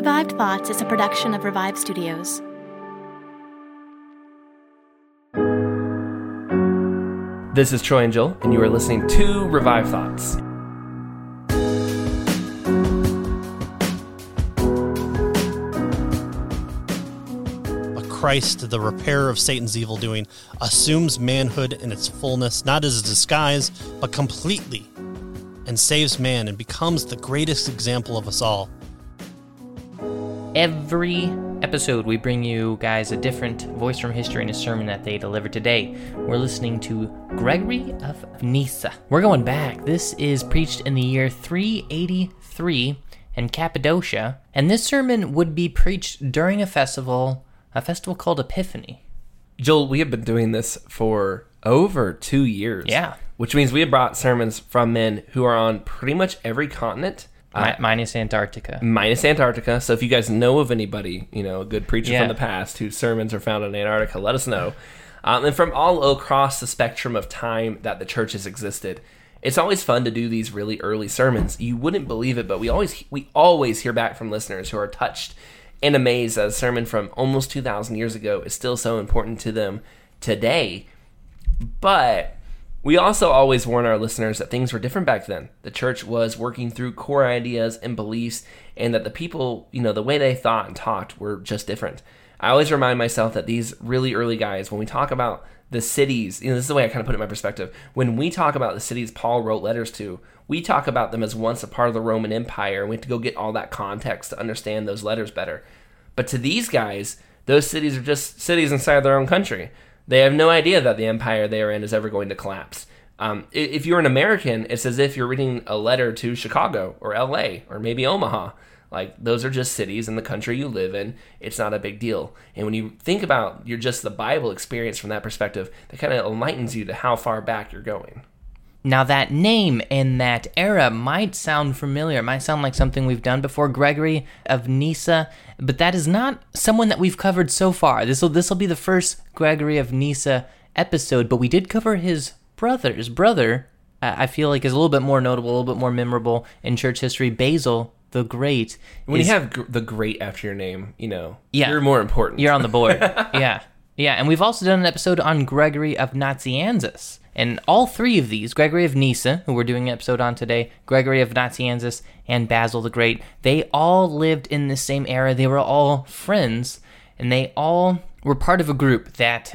Revived Thoughts is a production of Revive Studios. This is Troy and Joel, and you are listening to Revived Thoughts. But Christ, the repairer of Satan's evil doing, assumes manhood in its fullness, not as a disguise, but completely, and saves man and becomes the greatest example of us all. Every episode, we bring you guys a different voice from history and a sermon that they delivered today. We're listening to Gregory of Nyssa. We're going back. This is preached in the year 383 in Cappadocia, and this sermon would be preached during a festival, a festival called Epiphany. Joel, we have been doing this for over two years. Yeah. Which means we have brought sermons from men who are on pretty much every continent. Mi- minus Antarctica. minus Antarctica. So if you guys know of anybody, you know, a good preacher Yeah. from the past whose sermons are found in Antarctica, let us know. Um, and from all across the spectrum of time that the church has existed, it's always fun to do these really early sermons. You wouldn't believe it, but we always we always hear back from listeners who are touched and amazed that a sermon from almost two thousand years ago is still so important to them today. But we also always warn our listeners that things were different back then. The church was working through core ideas and beliefs, and that the people, you know, the way they thought and talked were just different. I always remind myself that these really early guys, when we talk about the cities, you know, this is the way I kind of put it in my perspective. When we talk about the cities Paul wrote letters to, we talk about them as once a part of the Roman Empire, and we have to go get all that context to understand those letters better. But to these guys, those cities are just cities inside their own country. They have no idea that the empire they are in is ever going to collapse. Um, if you're an American, it's as if you're reading a letter to Chicago or LA or maybe Omaha. Like those are just cities in the country you live in. It's not a big deal. And when you think about your just the Bible experience from that perspective, that kind of enlightens you to how far back you're going. Now, that name and that era might sound familiar. It might sound like something we've done before, Gregory of Nyssa, but that is not someone that we've covered so far. This will this will be the first Gregory of Nyssa episode, but we did cover his brother. His brother, uh, I feel like, is a little bit more notable, a little bit more memorable in church history. Basil the Great. When is- you have gr- the great after your name, you know, Yeah. you're more important. You're on the board. yeah. Yeah. And we've also done an episode on Gregory of Nazianzus. And all three of these, Gregory of Nyssa, who we're doing an episode on today, Gregory of Nazianzus, and Basil the Great, they all lived in the same era. They were all friends, and they all were part of a group that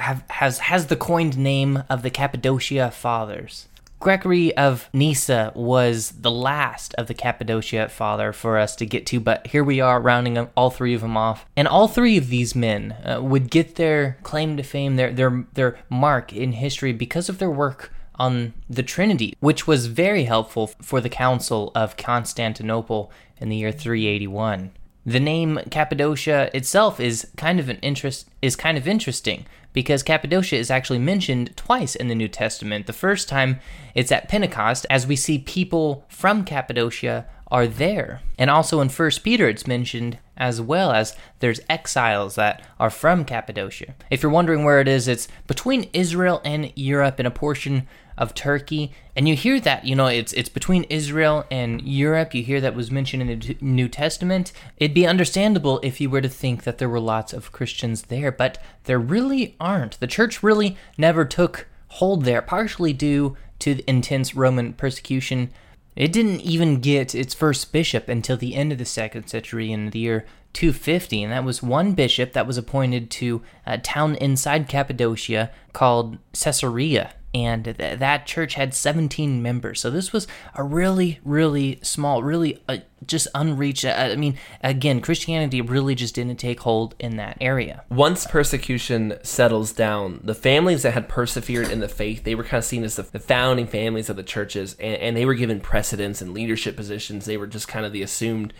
have, has, has the coined name of the Cappadocian Fathers. Gregory of Nyssa was the last of the Cappadocian father for us to get to, but here we are rounding all three of them off. And all three of these men uh, would get their claim to fame, their, their, their mark in history because of their work on the Trinity, which was very helpful for the Council of Constantinople in the year 381. The name Cappadocia itself is kind of an interest is kind of interesting because Cappadocia is actually mentioned twice in the New Testament. The first time it's at Pentecost as we see people from Cappadocia are there. And also in 1 Peter it's mentioned as well as there's exiles that are from Cappadocia. If you're wondering where it is, it's between Israel and Europe in a portion of Turkey. And you hear that, you know, it's it's between Israel and Europe. You hear that was mentioned in the New Testament. It'd be understandable if you were to think that there were lots of Christians there, but there really aren't. The church really never took hold there, partially due to the intense Roman persecution It didn't even get its first bishop until the end of the second century in the year 250, and that was one bishop that was appointed to a town inside Cappadocia called Caesarea. And th- that church had 17 members. So this was a really, really small, really uh, just unreached. Uh, I mean, again, Christianity really just didn't take hold in that area. Once persecution settles down, the families that had persevered in the faith, they were kind of seen as the, the founding families of the churches, and, and they were given precedence and leadership positions. They were just kind of the assumed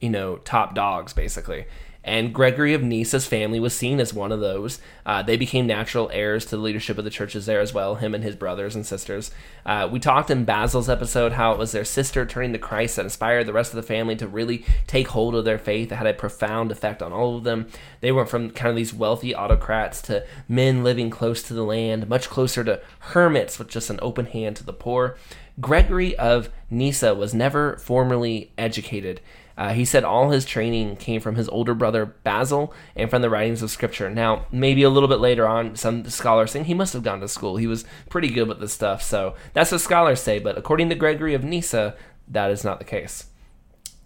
you know, top dogs, basically. And Gregory of Nyssa's family was seen as one of those. Uh, they became natural heirs to the leadership of the churches there as well, him and his brothers and sisters. Uh, we talked in Basil's episode how it was their sister turning to Christ that inspired the rest of the family to really take hold of their faith. It had a profound effect on all of them. They went from kind of these wealthy autocrats to men living close to the land, much closer to hermits with just an open hand to the poor. Gregory of Nyssa was never formally educated. Uh, he said all his training came from his older brother Basil and from the writings of Scripture. Now, maybe a little bit later on, some scholars think he must have gone to school. He was pretty good with this stuff, so that's what scholars say. But according to Gregory of Nyssa, that is not the case.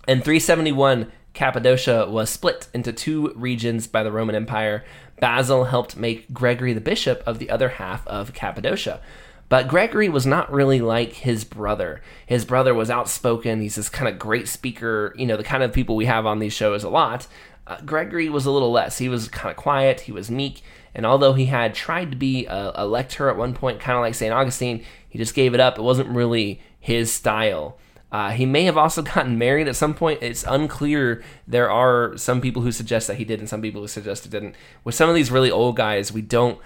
In 371, Cappadocia was split into two regions by the Roman Empire. Basil helped make Gregory the bishop of the other half of Cappadocia. But Gregory was not really like his brother. His brother was outspoken. He's this kind of great speaker, you know, the kind of people we have on these shows a lot. Uh, Gregory was a little less. He was kind of quiet, he was meek, and although he had tried to be a, a lector at one point, kind of like St. Augustine, he just gave it up. It wasn't really his style. Uh, he may have also gotten married at some point. It's unclear. There are some people who suggest that he did, and some people who suggest he didn't. With some of these really old guys, we don't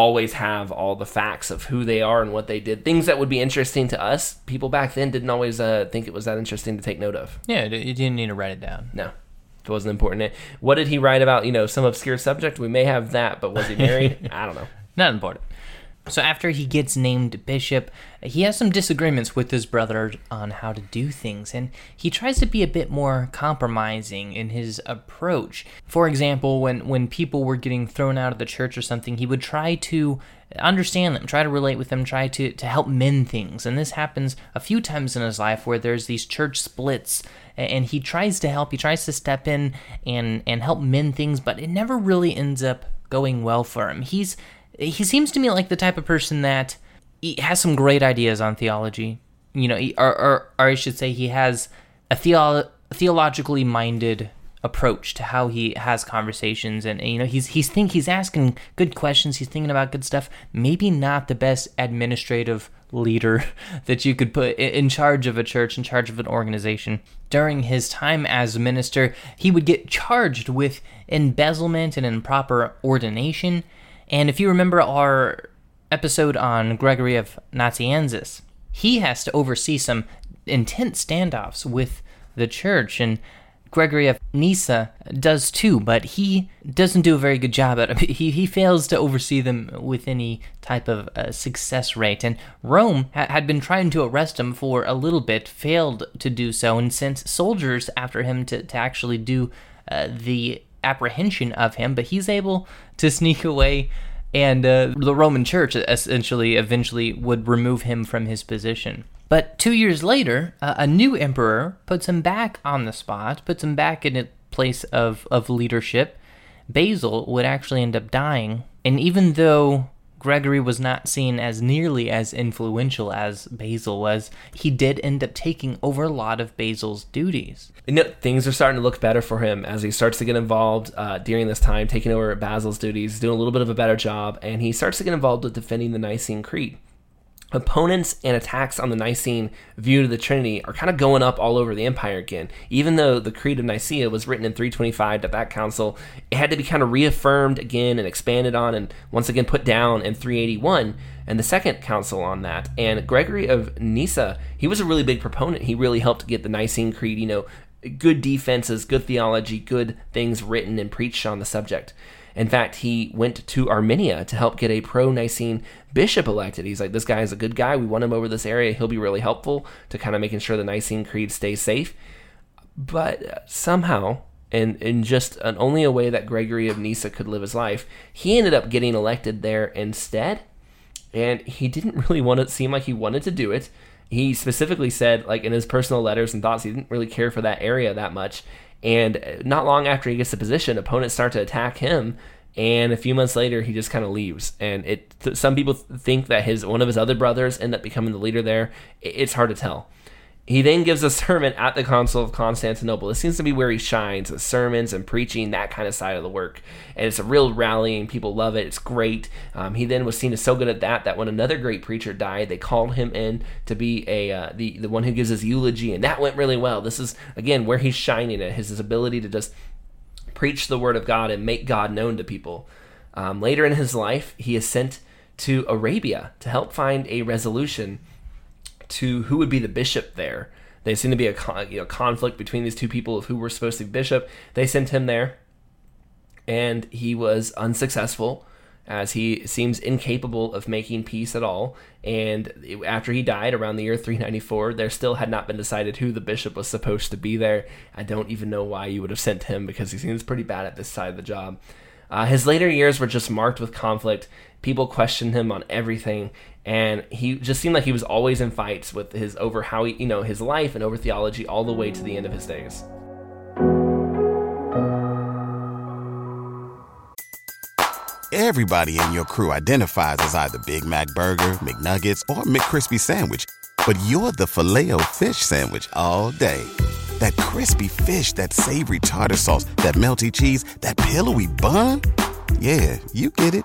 always have all the facts of who they are and what they did. Things that would be interesting to us. People back then didn't always uh, think it was that interesting to take note of. Yeah, you didn't need to write it down. No, it wasn't important. What did he write about? You know, some obscure subject. We may have that, but was he married? I don't know. Not important. So after he gets named bishop, he has some disagreements with his brother on how to do things, and he tries to be a bit more compromising in his approach. For example, when when people were getting thrown out of the church or something, he would try to understand them, try to relate with them, try to to help mend things. And this happens a few times in his life where there's these church splits and he tries to help, he tries to step in and and help mend things, but it never really ends up going well for him. He's he seems to me like the type of person that has some great ideas on theology. You know, or, or, or I should say, he has a theo- theologically minded approach to how he has conversations. And you know he's he's think he's asking good questions. He's thinking about good stuff. Maybe not the best administrative leader that you could put in charge of a church in charge of an organization. During his time as minister he would get charged with embezzlement and improper ordination and if you remember our episode on Gregory of Nazianzus, he has to oversee some intense standoffs with the church, and Gregory of Nyssa does too, but he doesn't do a very good job at it. He, he fails to oversee them with any type of uh, success rate. And Rome ha- had been trying to arrest him for a little bit, failed to do so, and sent soldiers after him to, to actually do uh, the apprehension of him, but he's able to sneak away. And uh, the Roman Church essentially eventually would remove him from his position. But two years later, uh, a new emperor puts him back on the spot, puts him back in a place of, of leadership. Basil would actually end up dying. And even though Gregory was not seen as nearly as influential as Basil was, he did end up taking over a lot of Basil's duties. You know, things are starting to look better for him as he starts to get involved uh, during this time, taking over Basil's duties, doing a little bit of a better job, and he starts to get involved with defending the Nicene Creed opponents and attacks on the Nicene view of the Trinity are kind of going up all over the empire again. Even though the Creed of Nicaea was written in 325 at that council, it had to be kind of reaffirmed again and expanded on and once again put down in 381 and the second council on that. And Gregory of Nyssa, he was a really big proponent. He really helped get the Nicene Creed, you know, good defenses, good theology, good things written and preached on the subject. In fact, he went to Armenia to help get a pro Nicene bishop elected. He's like, this guy is a good guy. We want him over this area. He'll be really helpful to kind of making sure the Nicene Creed stays safe. But somehow, and in just an, only a way that Gregory of Nyssa could live his life, he ended up getting elected there instead. And he didn't really want to seem like he wanted to do it. he specifically said, like in his personal letters and thoughts, he didn't really care for that area that much. And not long after he gets the position, opponents start to attack him. And a few months later, he just kind of leaves. And it, some people think that his one of his other brothers end up becoming the leader there. It's hard to tell. He then gives a sermon at the Council of Constantinople. This seems to be where he shines with sermons and preaching, that kind of side of the work. And it's a real rallying. People love it. It's great. Um, he then was seen as so good at that that when another great preacher died, they called him in to be a uh, the, the one who gives his eulogy. And that went really well. This is, again, where he's shining at his, his ability to just preach the word of God and make God known to people. Um, later in his life, he is sent to Arabia to help find a resolution to who would be the bishop there. There seemed to be a you know, conflict between these two people of who were supposed to be bishop. They sent him there, and he was unsuccessful as he seems incapable of making peace at all. And after he died around the year 394, there still had not been decided who the bishop was supposed to be there. I don't even know why you would have sent him because he seems pretty bad at this side of the job. Uh, his later years were just marked with conflict. People questioned him on everything, and he just seemed like he was always in fights with his over how he, you know, his life and over theology all the way to the end of his days. Everybody in your crew identifies as either Big Mac Burger, McNuggets, or McCrispy Sandwich, but you're the filet fish Sandwich all day. That crispy fish, that savory tartar sauce, that melty cheese, that pillowy bun. Yeah, you get it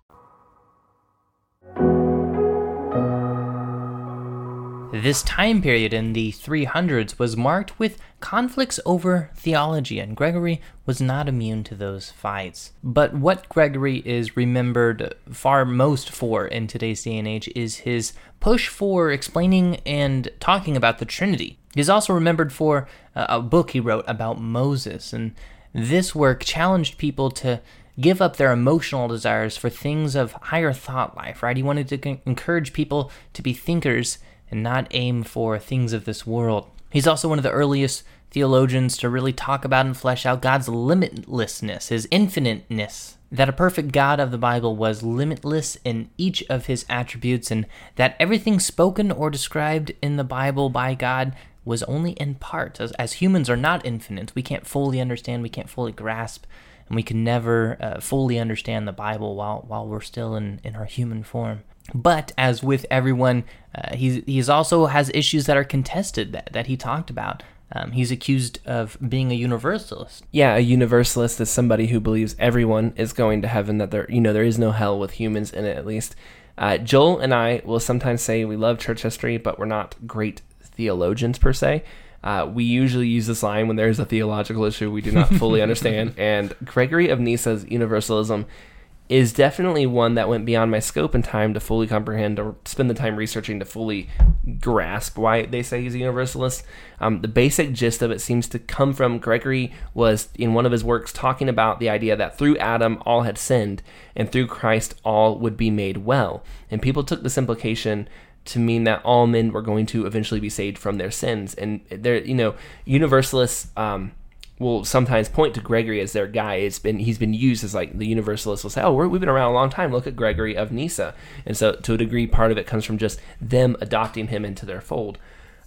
This time period in the 300s was marked with conflicts over theology, and Gregory was not immune to those fights. But what Gregory is remembered far most for in today's day and age is his push for explaining and talking about the Trinity. He's also remembered for uh, a book he wrote about Moses, and this work challenged people to give up their emotional desires for things of higher thought life, right? He wanted to encourage people to be thinkers and not aim for things of this world. He's also one of the earliest theologians to really talk about and flesh out God's limitlessness, his infiniteness. That a perfect God of the Bible was limitless in each of his attributes, and that everything spoken or described in the Bible by God was only in part. As, as humans are not infinite, we can't fully understand, we can't fully grasp, and we can never uh, fully understand the Bible while, while we're still in, in our human form. But as with everyone, uh, he's he's also has issues that are contested that, that he talked about. Um, he's accused of being a universalist. Yeah, a universalist is somebody who believes everyone is going to heaven. That there, you know, there is no hell with humans in it. At least, uh, Joel and I will sometimes say we love church history, but we're not great theologians per se. Uh, we usually use this line when there's a theological issue we do not fully understand. And Gregory of Nyssa's universalism is definitely one that went beyond my scope and time to fully comprehend or spend the time researching to fully grasp why they say he's a universalist. Um, the basic gist of it seems to come from Gregory was in one of his works talking about the idea that through Adam all had sinned and through Christ all would be made well. And people took this implication to mean that all men were going to eventually be saved from their sins. And there, you know, universalists. Um, will sometimes point to Gregory as their guy. It's been he's been used as like the universalist will say, "Oh, we have been around a long time. Look at Gregory of Nyssa." And so, to a degree, part of it comes from just them adopting him into their fold.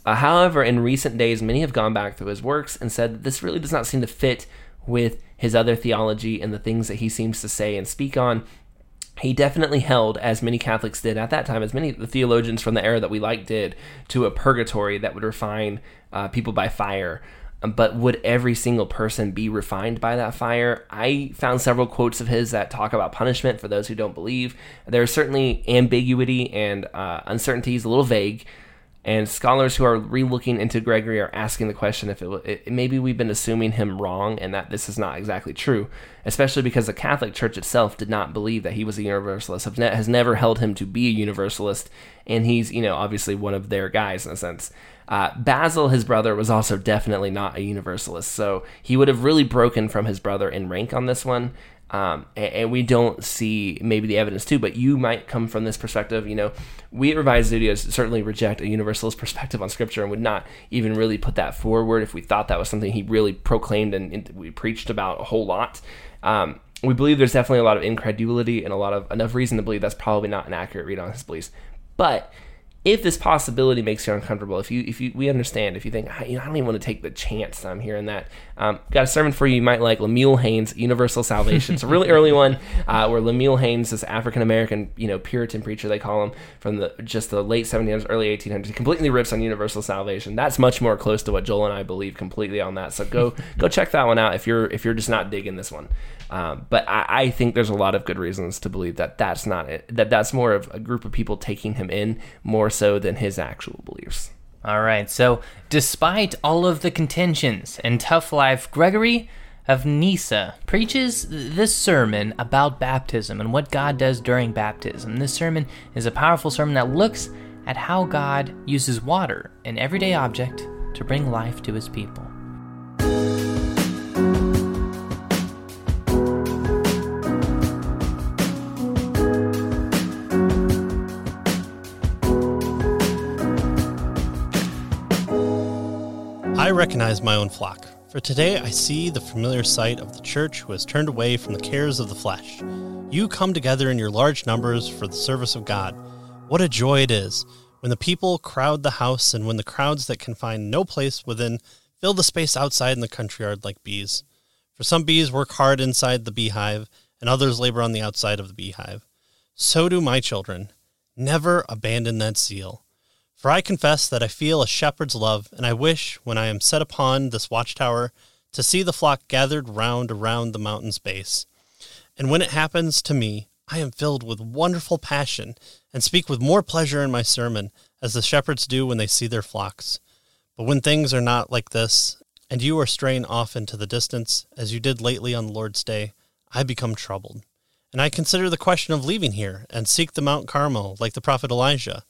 Uh, however, in recent days, many have gone back through his works and said that this really does not seem to fit with his other theology and the things that he seems to say and speak on. He definitely held, as many Catholics did at that time, as many of the theologians from the era that we like did, to a purgatory that would refine uh, people by fire but would every single person be refined by that fire? I found several quotes of his that talk about punishment for those who don't believe. There's certainly ambiguity and uh, uncertainties, a little vague. And scholars who are relooking into Gregory are asking the question if it, it, maybe we've been assuming him wrong and that this is not exactly true, especially because the Catholic Church itself did not believe that he was a Universalist, has never held him to be a Universalist, and he's you know obviously one of their guys in a sense. Uh, Basil, his brother, was also definitely not a Universalist, so he would have really broken from his brother in rank on this one. Um, and, and, we don't see maybe the evidence too, but you might come from this perspective. You know, we at Revive Studios certainly reject a universalist perspective on Scripture and would not even really put that forward if we thought that was something he really proclaimed and, and we preached about a whole lot. Um, we believe there's definitely a lot of incredulity and a lot of enough reason to believe that's probably not an accurate read on his beliefs. But if this possibility makes you uncomfortable, if you if you we understand, if you think you know, I don't even want to take the chance that I'm hearing that, um, got a sermon for you. You might like Lemuel Haynes, Universal Salvation. it's a really early one uh, where Lemuel Haynes, this African American you know Puritan preacher they call him from the just the late 1700s, early 1800s, he completely rips on Universal Salvation. That's much more close to what Joel and I believe completely on that. So go go check that one out if you're if you're just not digging this one. Um, but I, I, think there's a lot of good reasons to believe that that's not it. That that's more of a group of people taking him in more so than his actual beliefs. All right. So, despite all of the contentions and tough life, Gregory of Nyssa preaches this sermon about baptism and what God does during baptism. This sermon is a powerful sermon that looks at how God uses water, an everyday object, to bring life to his people. Recognize my own flock, for today I see the familiar sight of the church who has turned away from the cares of the flesh. You come together in your large numbers for the service of God. What a joy it is when the people crowd the house and when the crowds that can find no place within fill the space outside in the country yard like bees. For some bees work hard inside the beehive, and others labor on the outside of the beehive. So do my children. Never abandon that zeal. For I confess that I feel a shepherd's love, and I wish, when I am set upon this watchtower, to see the flock gathered round around the mountain's base. And when it happens to me, I am filled with wonderful passion, and speak with more pleasure in my sermon, as the shepherds do when they see their flocks. But when things are not like this, and you are straying off into the distance, as you did lately on the Lord's day, I become troubled. And I consider the question of leaving here, and seek the Mount Carmel, like the prophet Elijah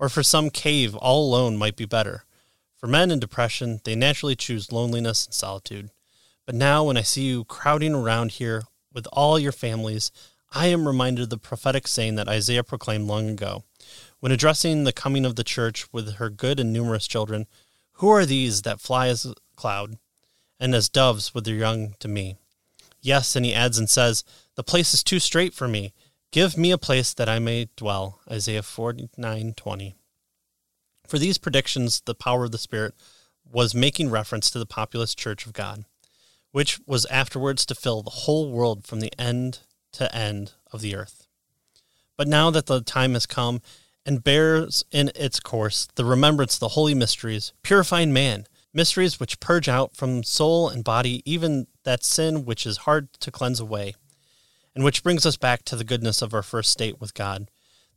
or for some cave all alone might be better. For men in depression, they naturally choose loneliness and solitude. But now, when I see you crowding around here with all your families, I am reminded of the prophetic saying that Isaiah proclaimed long ago. When addressing the coming of the church with her good and numerous children, Who are these that fly as a cloud, and as doves with their young to me? Yes, and he adds and says, The place is too straight for me, Give me a place that I may dwell. Isaiah 49:20. For these predictions, the power of the Spirit was making reference to the populous church of God, which was afterwards to fill the whole world from the end to end of the earth. But now that the time has come and bears in its course the remembrance of the holy mysteries, purifying man, mysteries which purge out from soul and body even that sin which is hard to cleanse away and which brings us back to the goodness of our first state with God.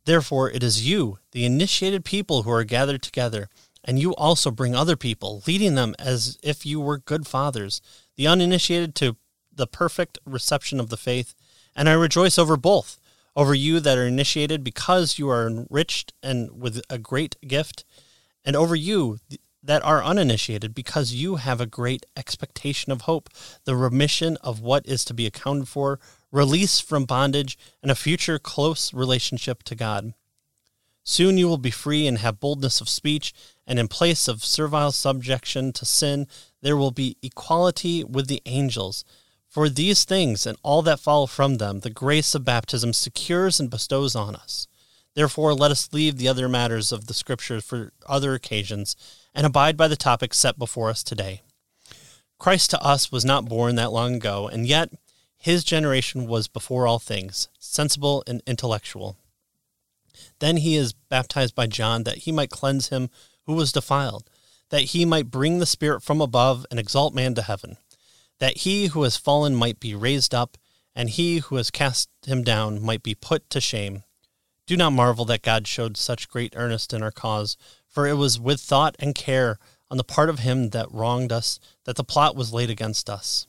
Therefore, it is you, the initiated people, who are gathered together, and you also bring other people, leading them as if you were good fathers, the uninitiated to the perfect reception of the faith. And I rejoice over both, over you that are initiated because you are enriched and with a great gift, and over you that are uninitiated because you have a great expectation of hope, the remission of what is to be accounted for release from bondage, and a future close relationship to God. Soon you will be free and have boldness of speech, and in place of servile subjection to sin, there will be equality with the angels. For these things and all that follow from them, the grace of baptism secures and bestows on us. Therefore, let us leave the other matters of the Scriptures for other occasions and abide by the topic set before us today. Christ to us was not born that long ago, and yet his generation was before all things, sensible and intellectual. Then he is baptized by John that he might cleanse him who was defiled, that he might bring the Spirit from above and exalt man to heaven, that he who has fallen might be raised up, and he who has cast him down might be put to shame. Do not marvel that God showed such great earnest in our cause, for it was with thought and care on the part of him that wronged us that the plot was laid against us.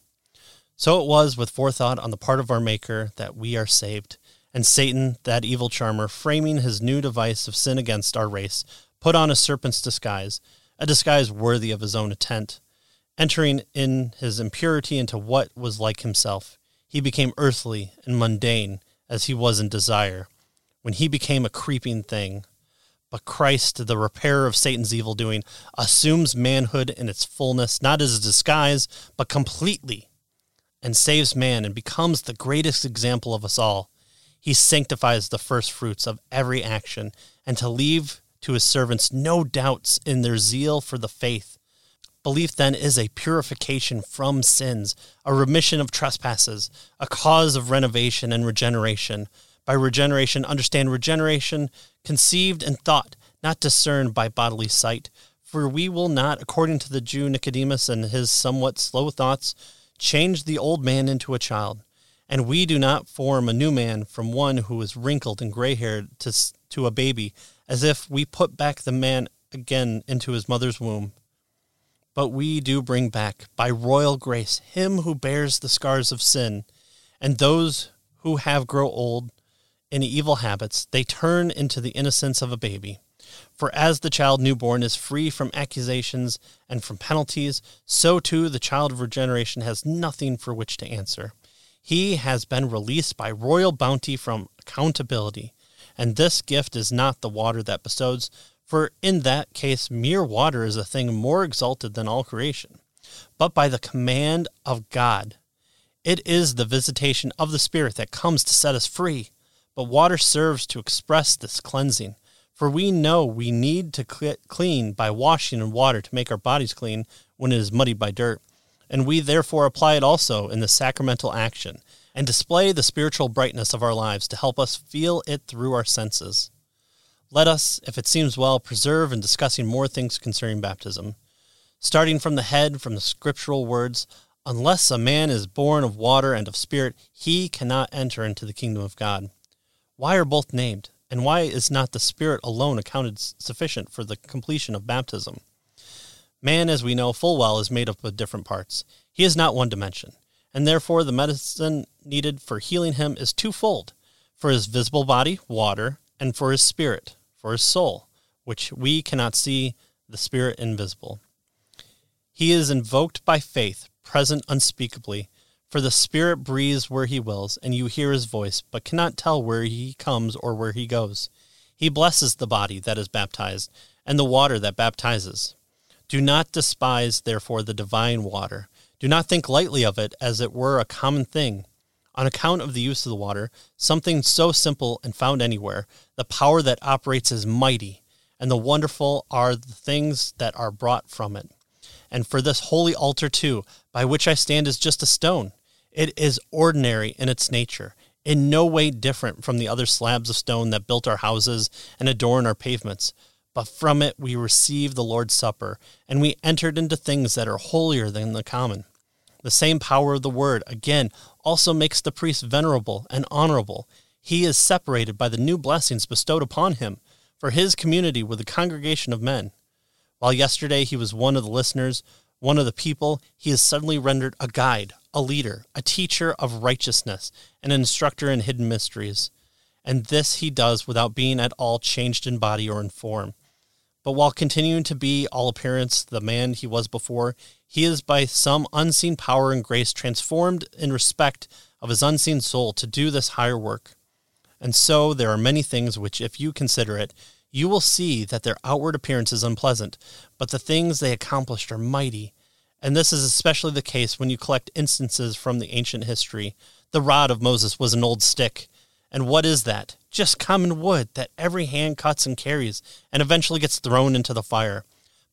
So it was with forethought on the part of our Maker that we are saved. And Satan, that evil charmer, framing his new device of sin against our race, put on a serpent's disguise, a disguise worthy of his own intent. Entering in his impurity into what was like himself, he became earthly and mundane as he was in desire, when he became a creeping thing. But Christ, the repairer of Satan's evil doing, assumes manhood in its fullness, not as a disguise, but completely, and saves man and becomes the greatest example of us all. He sanctifies the first fruits of every action, and to leave to his servants no doubts in their zeal for the faith. Belief then is a purification from sins, a remission of trespasses, a cause of renovation and regeneration. By regeneration, understand regeneration conceived and thought, not discerned by bodily sight. For we will not, according to the Jew Nicodemus and his somewhat slow thoughts, change the old man into a child. And we do not form a new man from one who is wrinkled and gray haired to, to a baby, as if we put back the man again into his mother's womb. But we do bring back, by royal grace, him who bears the scars of sin, and those who have grown old in evil habits, they turn into the innocence of a baby. For as the child newborn is free from accusations and from penalties, so too the child of regeneration has nothing for which to answer. He has been released by royal bounty from accountability. And this gift is not the water that bestows, for in that case, mere water is a thing more exalted than all creation. But by the command of God, it is the visitation of the Spirit that comes to set us free. But water serves to express this cleansing. For we know we need to clean by washing in water to make our bodies clean when it is muddied by dirt. And we therefore apply it also in the sacramental action and display the spiritual brightness of our lives to help us feel it through our senses. Let us, if it seems well, preserve in discussing more things concerning baptism. Starting from the head, from the scriptural words, unless a man is born of water and of spirit, he cannot enter into the kingdom of God. Why are both named? And why is not the Spirit alone accounted sufficient for the completion of baptism? Man, as we know full well, is made up of different parts. He is not one dimension, and therefore the medicine needed for healing him is twofold for his visible body, water, and for his spirit, for his soul, which we cannot see, the Spirit invisible. He is invoked by faith, present unspeakably, for the Spirit breathes where he wills, and you hear his voice, but cannot tell where he comes or where he goes. He blesses the body that is baptized, and the water that baptizes. Do not despise, therefore, the divine water. Do not think lightly of it as it were a common thing on account of the use of the water, something so simple and found anywhere, the power that operates is mighty, and the wonderful are the things that are brought from it. And for this holy altar, too, by which I stand, is just a stone. It is ordinary in its nature, in no way different from the other slabs of stone that built our houses and adorn our pavements. But from it we receive the Lord's Supper, and we entered into things that are holier than the common. The same power of the word, again, also makes the priest venerable and honorable. He is separated by the new blessings bestowed upon him for his community with the congregation of men. While yesterday he was one of the listeners, one of the people, he is suddenly rendered a guide, a leader, a teacher of righteousness, an instructor in hidden mysteries. And this he does without being at all changed in body or in form. But while continuing to be all appearance the man he was before, he is by some unseen power and grace transformed in respect of his unseen soul to do this higher work. And so there are many things which, if you consider it, you will see that their outward appearance is unpleasant, but the things they accomplished are mighty. And this is especially the case when you collect instances from the ancient history. The rod of Moses was an old stick. And what is that? just common wood that every hand cuts and carries and eventually gets thrown into the fire.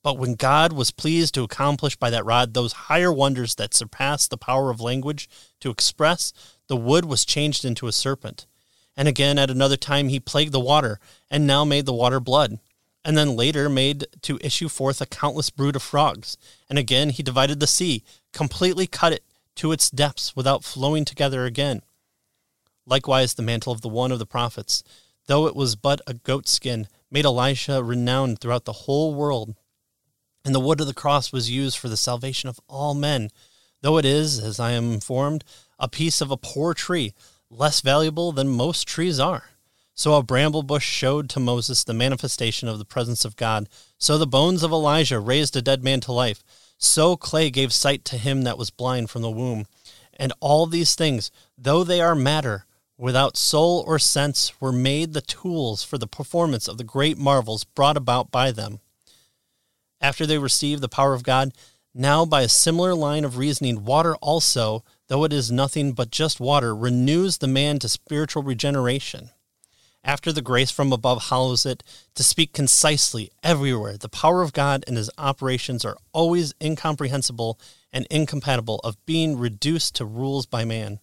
But when God was pleased to accomplish by that rod those higher wonders that surpass the power of language to express, the wood was changed into a serpent. And again, at another time, he plagued the water, and now made the water blood. And then later made to issue forth a countless brood of frogs. And again, he divided the sea, completely cut it to its depths without flowing together again. Likewise, the mantle of the one of the prophets, though it was but a goat skin, made Elisha renowned throughout the whole world. And the wood of the cross was used for the salvation of all men, though it is, as I am informed, a piece of a poor tree, less valuable than most trees are. So a bramble bush showed to Moses the manifestation of the presence of God. So the bones of Elijah raised a dead man to life. So clay gave sight to him that was blind from the womb. And all these things, though they are matter, without soul or sense, were made the tools for the performance of the great marvels brought about by them. After they received the power of God, now by a similar line of reasoning, water also, though it is nothing but just water, renews the man to spiritual regeneration. After the grace from above hollows it to speak concisely everywhere. The power of God and his operations are always incomprehensible and incompatible of being reduced to rules by man.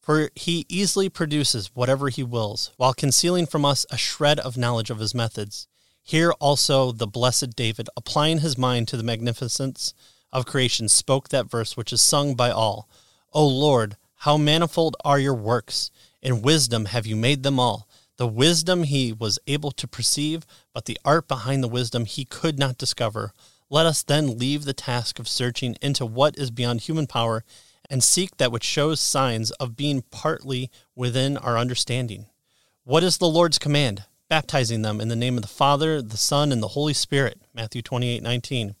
For he easily produces whatever he wills, while concealing from us a shred of knowledge of his methods. Here also the blessed David, applying his mind to the magnificence of creation, spoke that verse which is sung by all O Lord, how manifold are your works! In wisdom have you made them all. The wisdom he was able to perceive, but the art behind the wisdom he could not discover. Let us then leave the task of searching into what is beyond human power and seek that which shows signs of being partly within our understanding. What is the Lord's command? Baptizing them in the name of the Father, the Son, and the Holy Spirit. Matthew 28 19.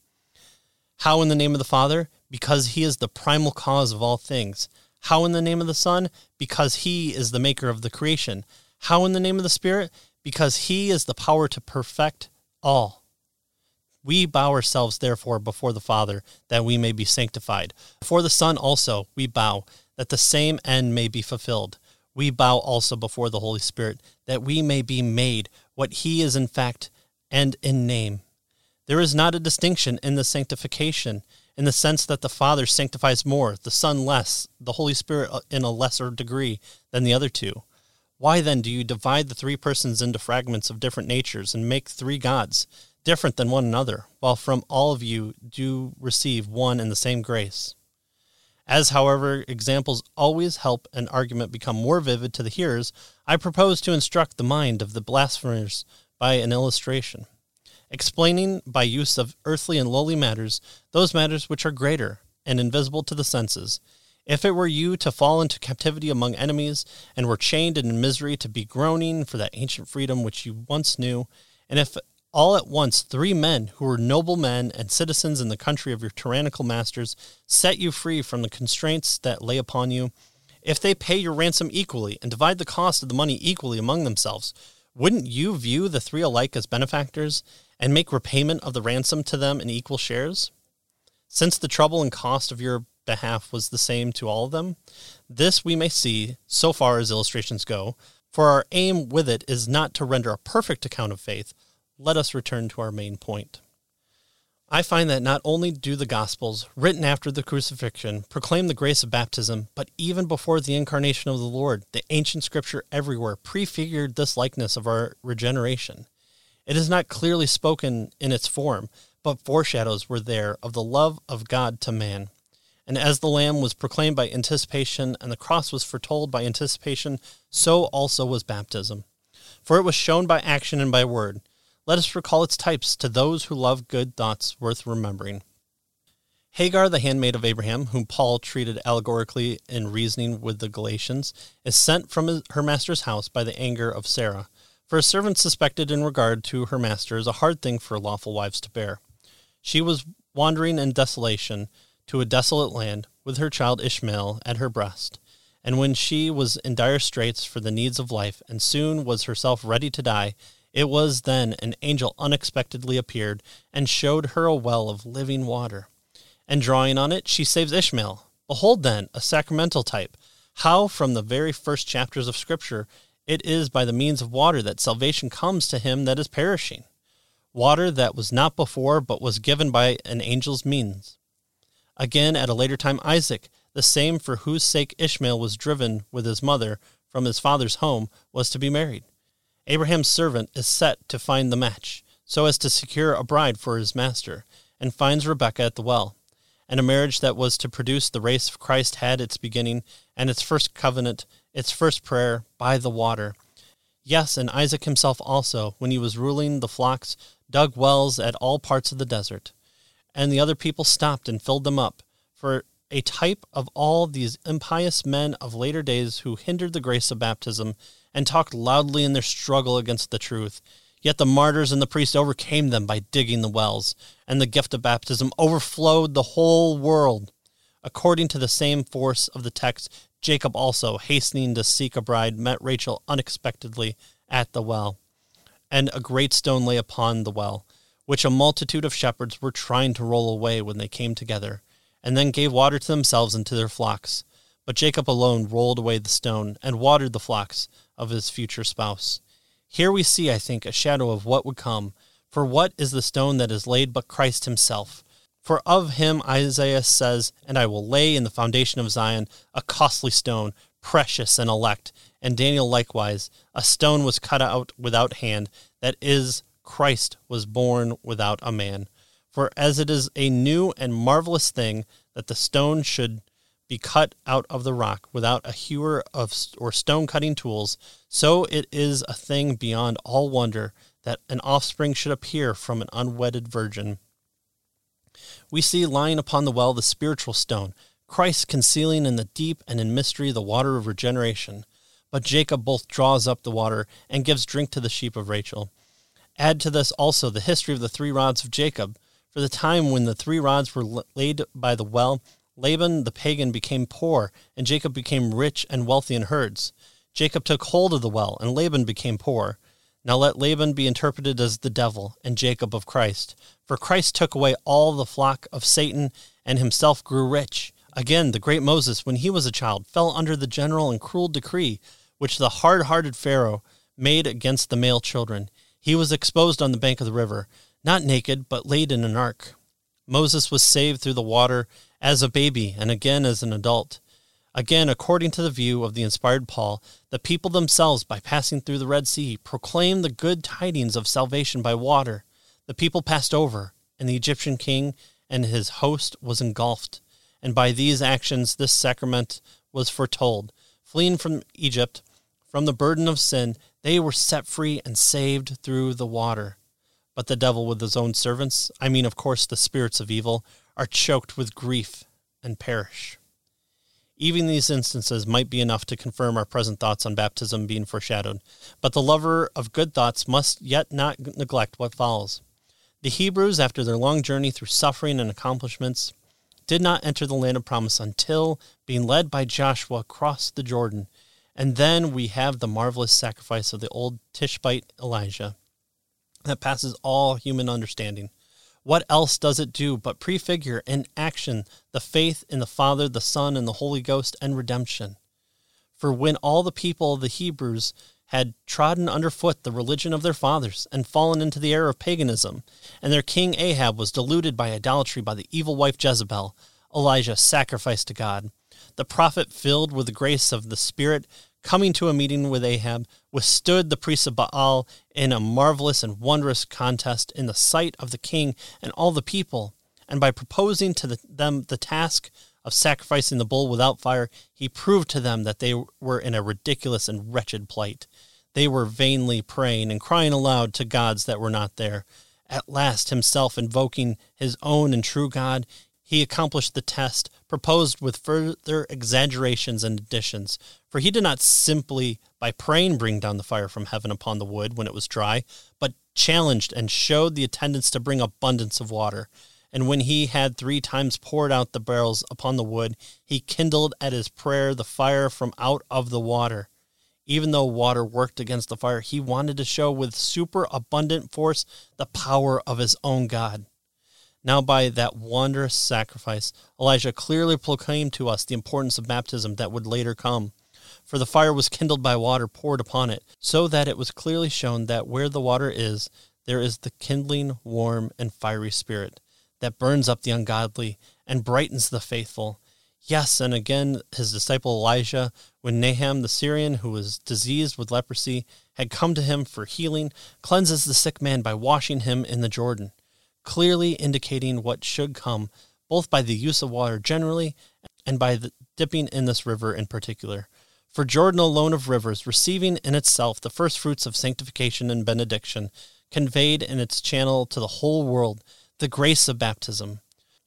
How in the name of the Father? Because he is the primal cause of all things. How in the name of the Son? Because he is the maker of the creation. How in the name of the Spirit? Because he is the power to perfect all. We bow ourselves, therefore, before the Father, that we may be sanctified. Before the Son also we bow, that the same end may be fulfilled. We bow also before the Holy Spirit, that we may be made what he is in fact and in name. There is not a distinction in the sanctification in the sense that the Father sanctifies more, the Son less, the Holy Spirit uh, in a lesser degree than the other two. Why then do you divide the three persons into fragments of different natures and make three gods, different than one another, while from all of you do receive one and the same grace? As, however, examples always help an argument become more vivid to the hearers, I propose to instruct the mind of the blasphemers by an illustration explaining by use of earthly and lowly matters those matters which are greater and invisible to the senses. If it were you to fall into captivity among enemies, and were chained in misery to be groaning for that ancient freedom which you once knew, and if all at once three men who were noble men and citizens in the country of your tyrannical masters set you free from the constraints that lay upon you, if they pay your ransom equally and divide the cost of the money equally among themselves, wouldn't you view the three alike as benefactors and make repayment of the ransom to them in equal shares? Since the trouble and cost of your behalf was the same to all of them, this we may see, so far as illustrations go, for our aim with it is not to render a perfect account of faith. Let us return to our main point. I find that not only do the Gospels, written after the crucifixion, proclaim the grace of baptism, but even before the incarnation of the Lord, the ancient scripture everywhere prefigured this likeness of our regeneration. It is not clearly spoken in its form, but foreshadows were there of the love of God to man. And as the Lamb was proclaimed by anticipation and the cross was foretold by anticipation, so also was baptism. For it was shown by action and by word. Let us recall its types to those who love good thoughts worth remembering. Hagar, the handmaid of Abraham, whom Paul treated allegorically in reasoning with the Galatians, is sent from her master's house by the anger of Sarah. For a servant suspected in regard to her master is a hard thing for lawful wives to bear. She was wandering in desolation to a desolate land with her child Ishmael at her breast. And when she was in dire straits for the needs of life, and soon was herself ready to die, it was then an angel unexpectedly appeared and showed her a well of living water. And drawing on it, she saves Ishmael. Behold, then, a sacramental type, how from the very first chapters of Scripture it is by the means of water that salvation comes to him that is perishing. Water that was not before, but was given by an angel's means. Again, at a later time, Isaac, the same for whose sake Ishmael was driven with his mother from his father's home, was to be married. Abraham's servant is set to find the match, so as to secure a bride for his master, and finds Rebekah at the well. And a marriage that was to produce the race of Christ had its beginning, and its first covenant its first prayer by the water. Yes, and Isaac himself also, when he was ruling the flocks, dug wells at all parts of the desert. And the other people stopped and filled them up, for a type of all these impious men of later days who hindered the grace of baptism and talked loudly in their struggle against the truth. Yet the martyrs and the priests overcame them by digging the wells, and the gift of baptism overflowed the whole world. According to the same force of the text, Jacob also, hastening to seek a bride, met Rachel unexpectedly at the well. And a great stone lay upon the well, which a multitude of shepherds were trying to roll away when they came together, and then gave water to themselves and to their flocks. But Jacob alone rolled away the stone and watered the flocks of his future spouse. Here we see, I think, a shadow of what would come. For what is the stone that is laid but Christ himself? For of him Isaiah says, And I will lay in the foundation of Zion a costly stone, precious and elect. And Daniel likewise, a stone was cut out without hand, that is, Christ was born without a man. For as it is a new and marvelous thing that the stone should be cut out of the rock without a hewer of or stone cutting tools, so it is a thing beyond all wonder that an offspring should appear from an unwedded virgin we see lying upon the well the spiritual stone, Christ concealing in the deep and in mystery the water of regeneration. But Jacob both draws up the water and gives drink to the sheep of Rachel. Add to this also the history of the three rods of Jacob. For the time when the three rods were laid by the well, Laban the pagan became poor, and Jacob became rich and wealthy in herds. Jacob took hold of the well, and Laban became poor. Now let Laban be interpreted as the devil, and Jacob of Christ. For Christ took away all the flock of Satan, and himself grew rich. Again, the great Moses, when he was a child, fell under the general and cruel decree which the hard hearted Pharaoh made against the male children. He was exposed on the bank of the river, not naked, but laid in an ark. Moses was saved through the water as a baby and again as an adult. Again, according to the view of the inspired Paul, the people themselves, by passing through the Red Sea, proclaimed the good tidings of salvation by water. The people passed over, and the Egyptian king and his host was engulfed. And by these actions, this sacrament was foretold. Fleeing from Egypt, from the burden of sin, they were set free and saved through the water. But the devil, with his own servants, I mean, of course, the spirits of evil, are choked with grief and perish. Even these instances might be enough to confirm our present thoughts on baptism being foreshadowed, but the lover of good thoughts must yet not neglect what follows. The Hebrews, after their long journey through suffering and accomplishments, did not enter the land of promise until, being led by Joshua, crossed the Jordan. And then we have the marvelous sacrifice of the old Tishbite Elijah that passes all human understanding. What else does it do but prefigure in action the faith in the Father, the Son, and the Holy Ghost and redemption? For when all the people of the Hebrews had trodden underfoot the religion of their fathers and fallen into the error of paganism, and their king Ahab was deluded by idolatry by the evil wife Jezebel, Elijah sacrificed to God. The prophet, filled with the grace of the Spirit, coming to a meeting with Ahab, withstood the priests of Baal in a marvelous and wondrous contest in the sight of the king and all the people. And by proposing to the, them the task of sacrificing the bull without fire, he proved to them that they were in a ridiculous and wretched plight. They were vainly praying and crying aloud to gods that were not there. At last, himself invoking his own and true God, he accomplished the test, proposed with further exaggerations and additions. For he did not simply by praying bring down the fire from heaven upon the wood when it was dry, but challenged and showed the attendants to bring abundance of water. And when he had three times poured out the barrels upon the wood, he kindled at his prayer the fire from out of the water. Even though water worked against the fire, he wanted to show with superabundant force the power of his own God. Now, by that wondrous sacrifice, Elijah clearly proclaimed to us the importance of baptism that would later come. For the fire was kindled by water poured upon it, so that it was clearly shown that where the water is, there is the kindling, warm, and fiery spirit that burns up the ungodly and brightens the faithful. Yes, and again, his disciple Elisha, when Naaman the Syrian, who was diseased with leprosy, had come to him for healing, cleanses the sick man by washing him in the Jordan clearly indicating what should come, both by the use of water generally and by the dipping in this river in particular. For Jordan alone of rivers, receiving in itself the first fruits of sanctification and benediction, conveyed in its channel to the whole world the grace of baptism.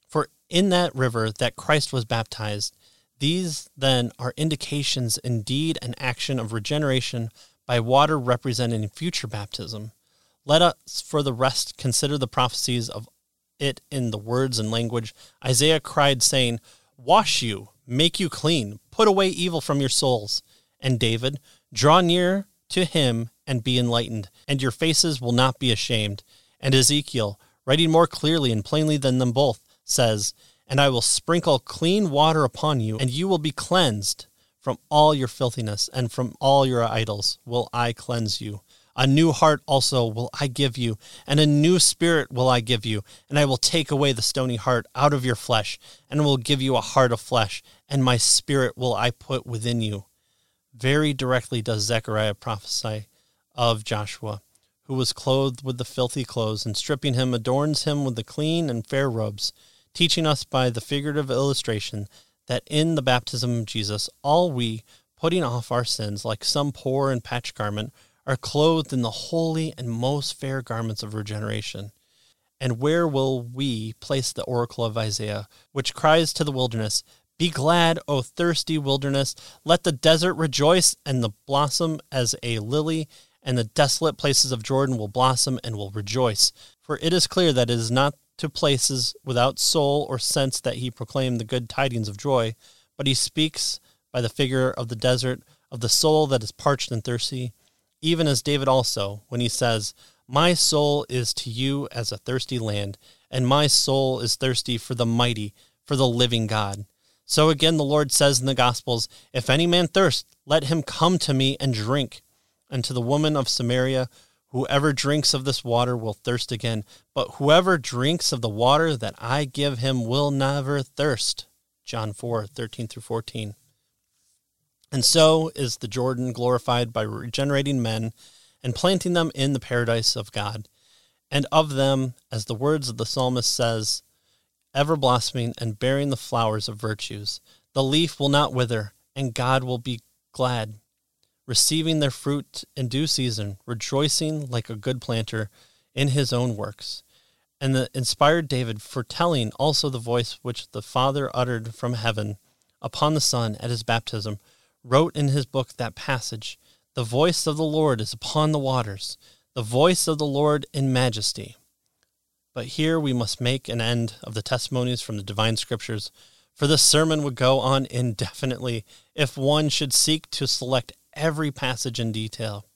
For in that river that Christ was baptized, these then are indications indeed an action of regeneration by water representing future baptism. Let us, for the rest, consider the prophecies of it in the words and language. Isaiah cried, saying, Wash you, make you clean, put away evil from your souls. And David, draw near to him and be enlightened, and your faces will not be ashamed. And Ezekiel, writing more clearly and plainly than them both, says, And I will sprinkle clean water upon you, and you will be cleansed from all your filthiness, and from all your idols will I cleanse you. A new heart also will I give you, and a new spirit will I give you, and I will take away the stony heart out of your flesh, and will give you a heart of flesh, and my spirit will I put within you. Very directly does Zechariah prophesy of Joshua, who was clothed with the filthy clothes, and stripping him adorns him with the clean and fair robes, teaching us by the figurative illustration that in the baptism of Jesus, all we, putting off our sins like some poor and patched garment, are clothed in the holy and most fair garments of regeneration. And where will we place the oracle of Isaiah, which cries to the wilderness, Be glad, O thirsty wilderness, let the desert rejoice and the blossom as a lily, and the desolate places of Jordan will blossom and will rejoice. For it is clear that it is not to places without soul or sense that he proclaimed the good tidings of joy, but he speaks by the figure of the desert, of the soul that is parched and thirsty even as David also, when he says, My soul is to you as a thirsty land, and my soul is thirsty for the mighty, for the living God. So again, the Lord says in the Gospels, If any man thirst, let him come to me and drink. And to the woman of Samaria, Whoever drinks of this water will thirst again, but whoever drinks of the water that I give him will never thirst. John 4 13 through 14. And so is the Jordan glorified by regenerating men and planting them in the paradise of God. And of them, as the words of the psalmist says, ever blossoming and bearing the flowers of virtues. The leaf will not wither, and God will be glad, receiving their fruit in due season, rejoicing like a good planter in his own works. And the inspired David foretelling also the voice which the Father uttered from heaven upon the Son at his baptism wrote in his book that passage The voice of the Lord is upon the waters, the voice of the Lord in majesty. But here we must make an end of the testimonies from the divine scriptures, for this sermon would go on indefinitely if one should seek to select every passage in detail.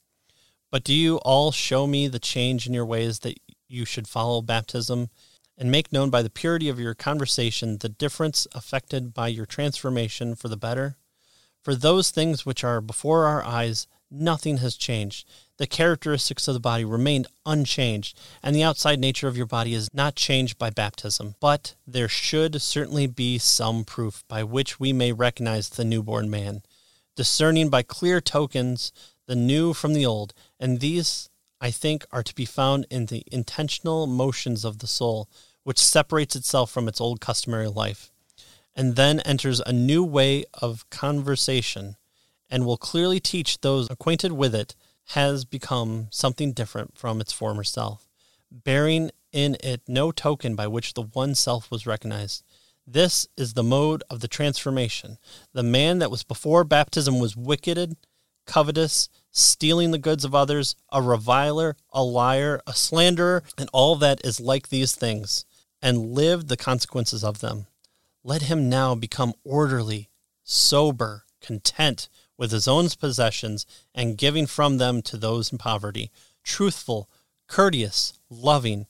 But do you all show me the change in your ways that you should follow baptism, and make known by the purity of your conversation the difference affected by your transformation for the better? For those things which are before our eyes, nothing has changed. The characteristics of the body remained unchanged, and the outside nature of your body is not changed by baptism. But there should certainly be some proof by which we may recognize the newborn man, discerning by clear tokens the new from the old, and these, I think, are to be found in the intentional motions of the soul, which separates itself from its old customary life and then enters a new way of conversation and will clearly teach those acquainted with it has become something different from its former self, bearing in it no token by which the one self was recognized. This is the mode of the transformation. The man that was before baptism was wicked, covetous, stealing the goods of others, a reviler, a liar, a slanderer, and all that is like these things, and lived the consequences of them. Let him now become orderly, sober, content with his own possessions, and giving from them to those in poverty, truthful, courteous, loving.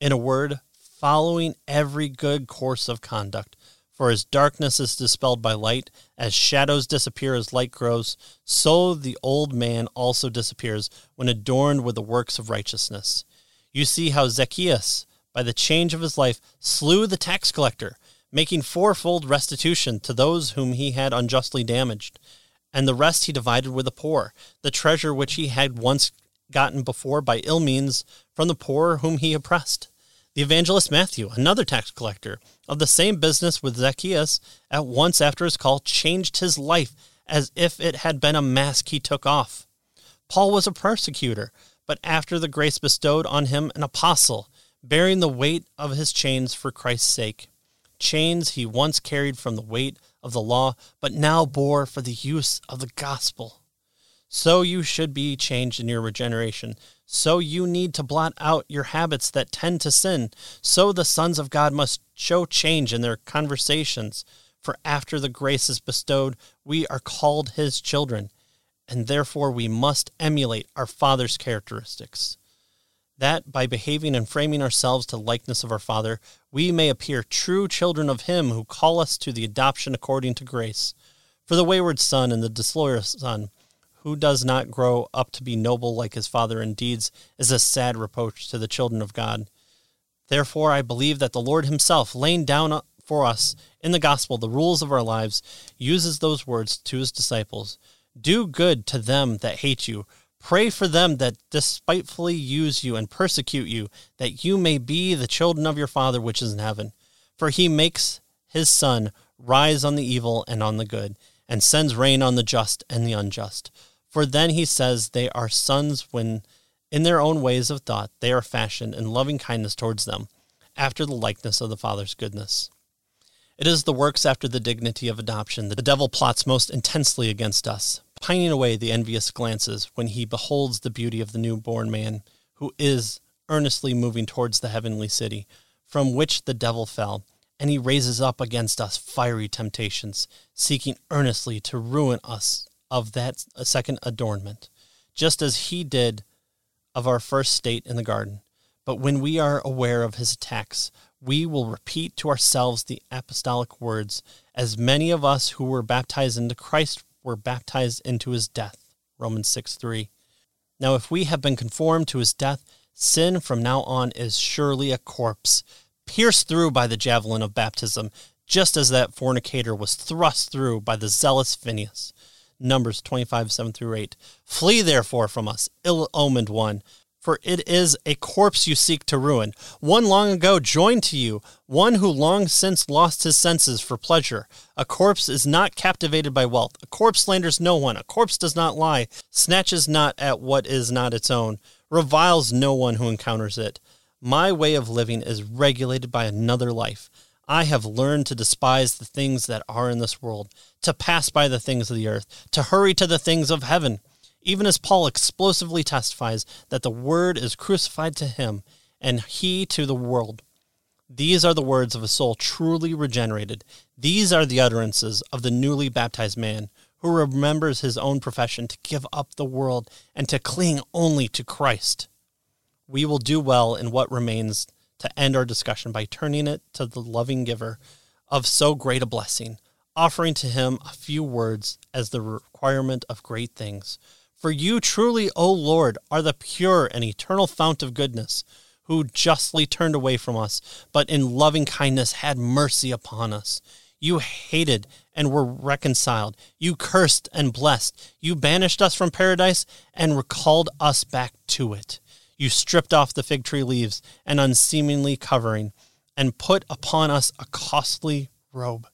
In a word, following every good course of conduct. For as darkness is dispelled by light, as shadows disappear as light grows, so the old man also disappears when adorned with the works of righteousness. You see how Zacchaeus, by the change of his life, slew the tax collector making fourfold restitution to those whom he had unjustly damaged. And the rest he divided with the poor, the treasure which he had once gotten before by ill means from the poor whom he oppressed. The evangelist Matthew, another tax collector of the same business with Zacchaeus, at once after his call changed his life as if it had been a mask he took off. Paul was a persecutor, but after the grace bestowed on him, an apostle, bearing the weight of his chains for Christ's sake chains he once carried from the weight of the law, but now bore for the use of the gospel. So you should be changed in your regeneration. So you need to blot out your habits that tend to sin. So the sons of God must show change in their conversations. For after the grace is bestowed, we are called his children, and therefore we must emulate our Father's characteristics. That by behaving and framing ourselves to likeness of our Father, we may appear true children of him who call us to the adoption according to grace. For the wayward son and the disloyal son, who does not grow up to be noble like his father in deeds, is a sad reproach to the children of God. Therefore, I believe that the Lord Himself, laying down for us in the gospel the rules of our lives, uses those words to His disciples Do good to them that hate you. Pray for them that despitefully use you and persecute you, that you may be the children of your Father which is in heaven. For He makes His sun rise on the evil and on the good, and sends rain on the just and the unjust. For then He says they are sons when in their own ways of thought, they are fashioned in loving kindness towards them, after the likeness of the Father's goodness. It is the works after the dignity of adoption that the devil plots most intensely against us, pining away the envious glances when he beholds the beauty of the newborn man, who is earnestly moving towards the heavenly city, from which the devil fell, and he raises up against us fiery temptations, seeking earnestly to ruin us of that second adornment, just as he did of our first state in the garden. But when we are aware of his attacks, we will repeat to ourselves the apostolic words as many of us who were baptized into Christ were baptized into his death. Romans 6 3. Now, if we have been conformed to his death, sin from now on is surely a corpse, pierced through by the javelin of baptism, just as that fornicator was thrust through by the zealous Phinehas. Numbers 25, 7 through 8. Flee therefore from us, ill omened one, for it is a corpse you seek to ruin, one long ago joined to you, one who long since lost his senses for pleasure. A corpse is not captivated by wealth. A corpse slanders no one. A corpse does not lie, snatches not at what is not its own, reviles no one who encounters it. My way of living is regulated by another life. I have learned to despise the things that are in this world, to pass by the things of the earth, to hurry to the things of heaven. Even as Paul explosively testifies that the word is crucified to him and he to the world. These are the words of a soul truly regenerated. These are the utterances of the newly baptized man who remembers his own profession to give up the world and to cling only to Christ. We will do well in what remains to end our discussion by turning it to the loving giver of so great a blessing, offering to him a few words as the requirement of great things. For you truly, O Lord, are the pure and eternal fount of goodness, who justly turned away from us, but in loving kindness had mercy upon us. You hated and were reconciled. You cursed and blessed. You banished us from paradise and recalled us back to it. You stripped off the fig tree leaves and unseemly covering, and put upon us a costly robe.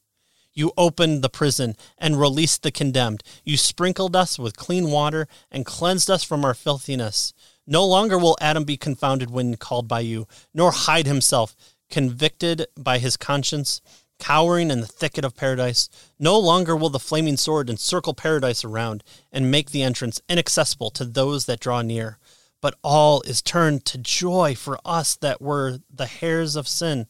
You opened the prison and released the condemned. You sprinkled us with clean water and cleansed us from our filthiness. No longer will Adam be confounded when called by you, nor hide himself, convicted by his conscience, cowering in the thicket of paradise. No longer will the flaming sword encircle paradise around and make the entrance inaccessible to those that draw near but all is turned to joy for us that were the heirs of sin.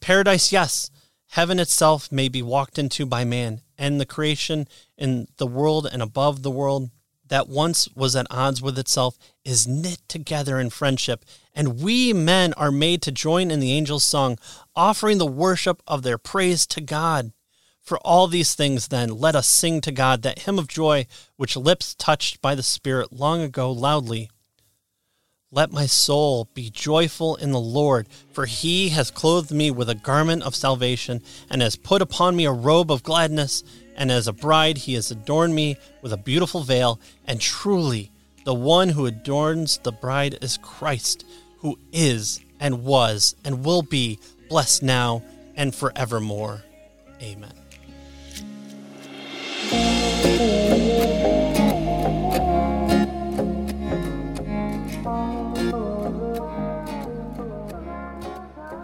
Paradise, yes, heaven itself may be walked into by man, and the creation in the world and above the world that once was at odds with itself is knit together in friendship, and we men are made to join in the angels' song, offering the worship of their praise to God. For all these things, then, let us sing to God that hymn of joy which lips touched by the Spirit long ago loudly let my soul be joyful in the Lord, for he has clothed me with a garment of salvation, and has put upon me a robe of gladness. And as a bride, he has adorned me with a beautiful veil. And truly, the one who adorns the bride is Christ, who is, and was, and will be blessed now and forevermore. Amen.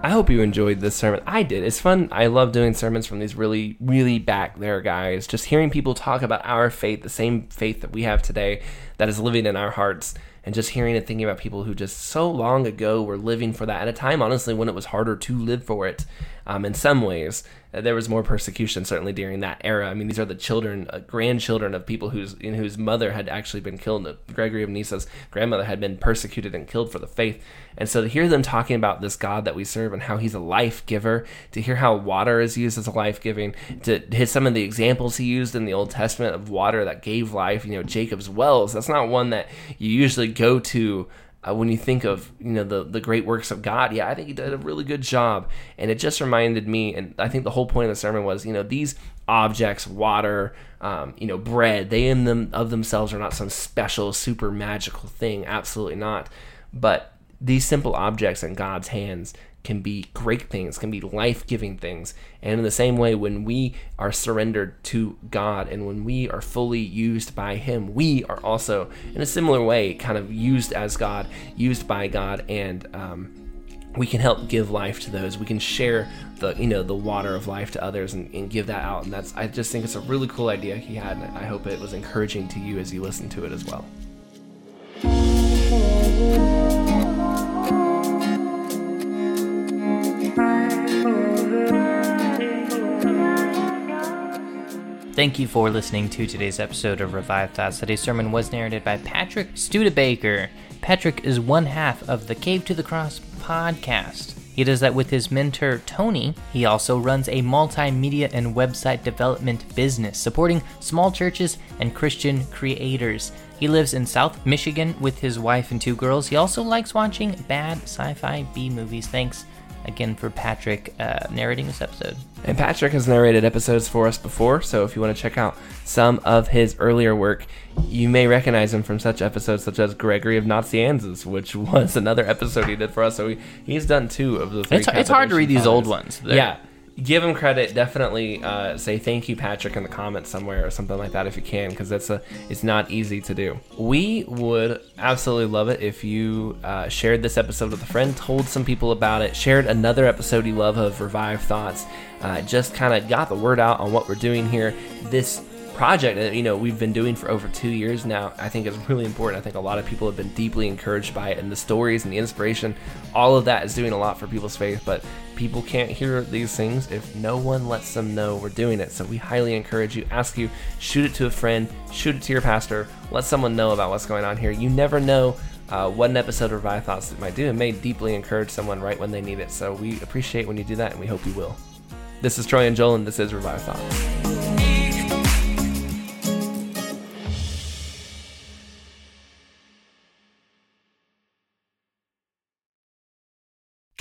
I hope you enjoyed this sermon. I did. It's fun. I love doing sermons from these really, really back there guys. Just hearing people talk about our faith, the same faith that we have today that is living in our hearts. and just hearing and thinking about people who just so long ago were living for that at a time, honestly, when it was harder to live for it um, in some ways. Uh, there was more persecution certainly during that era. I mean, these are the children, uh, grandchildren of people whose whose mother had actually been killed. Gregory of Nyssa's grandmother had been persecuted and killed for the faith. And so to hear them talking about this God that we serve and how he's a life giver, to hear how water is used as a life giving, to hit some of the examples he used in the Old Testament of water that gave life, you know, Jacob's wells, that's not one that you usually go to uh, when you think of you know the the great works of God, yeah, I think he did a really good job, and it just reminded me, and I think the whole point of the sermon was, you know, these objects, water, um, you know, bread, they in them of themselves are not some special, super magical thing, absolutely not, but these simple objects in God's hands can be great things, can be life giving things. And in the same way, when we are surrendered to God and when we are fully used by Him, we are also, in a similar way, kind of used as God, used by God, and um, we can help give life to those. We can share the you know the water of life to others and, and give that out. And that's I just think it's a really cool idea he had, and I hope it was encouraging to you as you listen to it as well. Thank you for listening to today's episode of Revived Thoughts. Today's sermon was narrated by Patrick Studebaker. Patrick is one half of the Cave to the Cross podcast. He does that with his mentor, Tony. He also runs a multimedia and website development business supporting small churches and Christian creators. He lives in South Michigan with his wife and two girls. He also likes watching bad sci fi B movies. Thanks again for Patrick uh, narrating this episode. And Patrick has narrated episodes for us before, so if you want to check out some of his earlier work, you may recognize him from such episodes such as Gregory of Nazianzus, which was another episode he did for us. So he, he's done two of the three. It's, it's hard to read these old ones. They're, yeah, give him credit. Definitely uh, say thank you, Patrick, in the comments somewhere or something like that if you can, because that's a it's not easy to do. We would absolutely love it if you uh, shared this episode with a friend, told some people about it, shared another episode you love of Revived Thoughts, uh, just kind of got the word out on what we're doing here. This project that you know we've been doing for over two years now i think is really important i think a lot of people have been deeply encouraged by it and the stories and the inspiration all of that is doing a lot for people's faith but people can't hear these things if no one lets them know we're doing it so we highly encourage you ask you shoot it to a friend shoot it to your pastor let someone know about what's going on here you never know uh, what an episode of Revived Thoughts it might do. It may deeply encourage someone right when they need it. So we appreciate when you do that, and we hope you will. This is Troy and Joel, and this is Revived Thoughts.